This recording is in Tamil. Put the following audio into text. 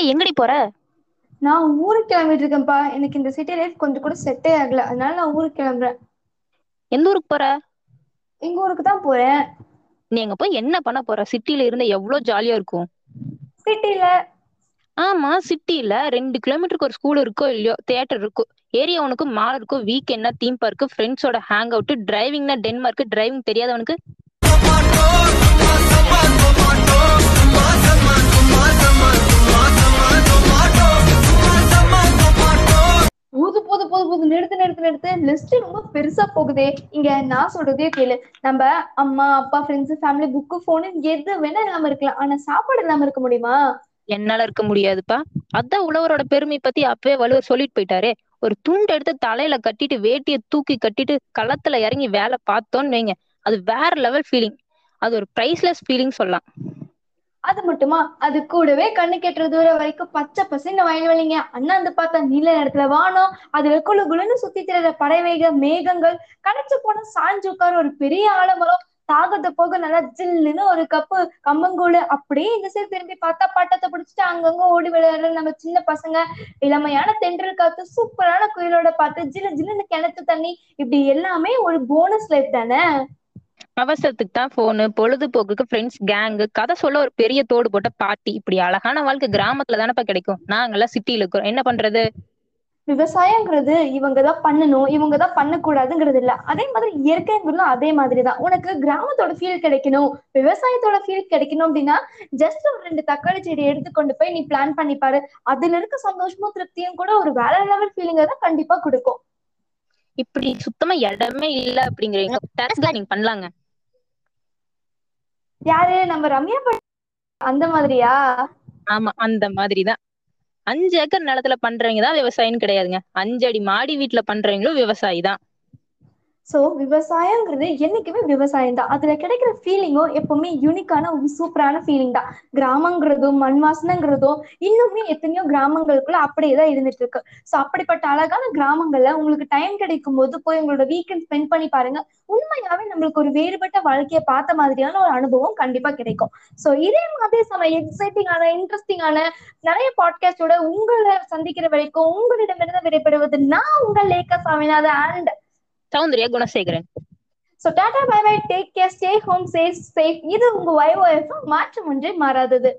ஏய் எங்கடி போற? நான் ஊருக்கு கிளம்பிட்டு இருக்கேன்ப்பா. எனக்கு இந்த சிட்டி லைஃப் கொஞ்சம் கூட செட்டே ஆகல. அதனால நான் ஊருக்கு கிளம்புறேன். எந்த ஊருக்கு போற? எங்க ஊருக்கு தான் போறேன். நீ அங்க போய் என்ன பண்ண போற? சிட்டில இருந்தா எவ்வளவு ஜாலியா இருக்கும்? சிட்டில ஆமா சிட்டில ரெண்டு கிலோமீட்டருக்கு ஒரு ஸ்கூல் இருக்கோ இல்லையோ தியேட்டர் இருக்கும் ஏரியா உனக்கு மால் இருக்கும் வீக்கெண்ட்னா தீம் பார்க் ஃப்ரெண்ட்ஸோட ஹேங் அவுட் டிரைவிங்னா டென்மார்க் டிரைவிங் தெரியாதவனுக்கு? போகுது நிறுத்து நிறுத்து நிறுத்து. லிஸ்ட் ரொம்ப பெருசா போகுதே. இங்க நான் சொல்றதே கேளு. நம்ம அம்மா அப்பா ஃப்ரெண்ட்ஸ் ஃபேமிலி புக்கு போனு எது வேணா இல்லாம இருக்கலாம். ஆனா சாப்பாடு இல்லாம இருக்க முடியுமா? என்னால இருக்க முடியாதுப்பா. அதான் உழவரோட பெருமை பத்தி அப்பவே வலுவர் சொல்லிட்டு போயிட்டாரே. ஒரு துண்டு எடுத்து தலையில கட்டிட்டு வேட்டிய தூக்கி கட்டிட்டு களத்துல இறங்கி வேலை பார்த்தோன்னு வைங்க. அது வேற லெவல் ஃபீலிங் அது ஒரு பிரைஸ்லெஸ் ஃபீலிங் சொல்லலாம். அது மட்டுமா? அது கூடவே கண்ணு கெட்டுற தூரம் வரைக்கும் பச்சை பசங்க வயல்வெளிங்க அண்ணாந்து பார்த்தா நீல நேரத்துல வானம் அதுல குழு குழுன்னு சுத்தி திரிற பறவைக மேகங்கள் கடைச்சு போன சாஞ்சு உட்கார ஒரு பெரிய ஆலமரம் தாகத்தை போக நல்லா ஜில்லுன்னு ஒரு கப்பு கம்பங்கூழு அப்படியே இந்த சைடு திரும்பி பார்த்தா பட்டத்தை பிடிச்சிட்டு அங்கங்க ஓடி விளையாடுற நம்ம சின்ன பசங்க இளமையான தென்றல் காத்து சூப்பரான குயிலோட பார்த்து ஜில்லு ஜில்லுன்னு கிணத்து தண்ணி இப்படி எல்லாமே ஒரு போனஸ் லைஃப் தானே? அவசரத்துக்கு தான் போனு பொழுதுபோக்குக்கு ஃப்ரெண்ட்ஸ் கேங்கு கதை சொல்ல ஒரு பெரிய தோடு போட்ட பாட்டி. இப்படி அழகான வாழ்க்கை கிராமத்துல தானப்பா கிடைக்கும். நாங்கெல்லாம் சிட்டில இருக்கிறோம் என்ன பண்றது? விவசாயங்கிறது இவங்க தான் பண்ணணும். இவங்க தான் பண்ணக்கூடாதுங்கிறது இல்ல. அதே மாதிரி இயற்கைங்கிறதும் அதே மாதிரி தான். உனக்கு கிராமத்தோட ஃபீல் கிடைக்கணும். விவசாயத்தோட ஃபீல் கிடைக்கணும் அப்படின்னா ஜஸ்ட் ஒரு ரெண்டு தக்காளி செடி எடுத்து கொண்டு போய் நீ பிளான் பண்ணி பாரு. அதுல இருக்க சந்தோஷமும் திருப்தியும் கூட ஒரு வேற லெவல் ஃபீலிங்க தான் கண்டிப்பா கொடுக்கும். இப்படி சுத்தமா இடமே இல்ல அப்படிங்கிறீங்க. டெரஸ் கார்டனிங் பண்ணலாங்க. யாரு? நம்ம ரம்யா அந்த மாதிரியா? ஆமா அந்த மாதிரிதான். அஞ்சு ஏக்கர் நிலத்துல பண்றவங்க தான் விவசாயின்னு கிடையாதுங்க. அஞ்சு அடி மாடி வீட்டுல பண்றவங்களும் விவசாயி தான் சோ விவசாயங்கிறது என்னைக்குமே விவசாயம் தான். அதுல கிடைக்கிற ஃபீலிங்கும் எப்பவுமே யூனிக்கான ஒரு சூப்பரான ஃபீலிங் தான். கிராமங்கிறதும் மண் வாசனைங்கிறதும் இன்னுமே எத்தனையோ கிராமங்களுக்குள்ள அப்படியே தான் இருந்துட்டு இருக்கு. சோ அப்படிப்பட்ட அழகான கிராமங்கள்ல உங்களுக்கு டைம் கிடைக்கும் போது போய் உங்களோட வீக்கெண்ட் ஸ்பெண்ட் பண்ணி பாருங்க. உண்மையாவே நம்மளுக்கு ஒரு வேறுபட்ட வாழ்க்கையை பார்த்த மாதிரியான ஒரு அனுபவம் கண்டிப்பா கிடைக்கும். சோ இதே மாதிரி சம எக்ஸைட்டிங்கான இன்ட்ரெஸ்டிங்கான நிறைய பாட்காஸ்டோட உங்களை சந்திக்கிற வரைக்கும் உங்களிடமிருந்து விடைபெறுவது நான் உங்கள் Lekha Saminatha and Soundarya Gunasekaran. So tata bye bye take care stay home safe safe இது உங்க வைஓஎஃப் மாற்றம் ஒன்றே மாறாதது.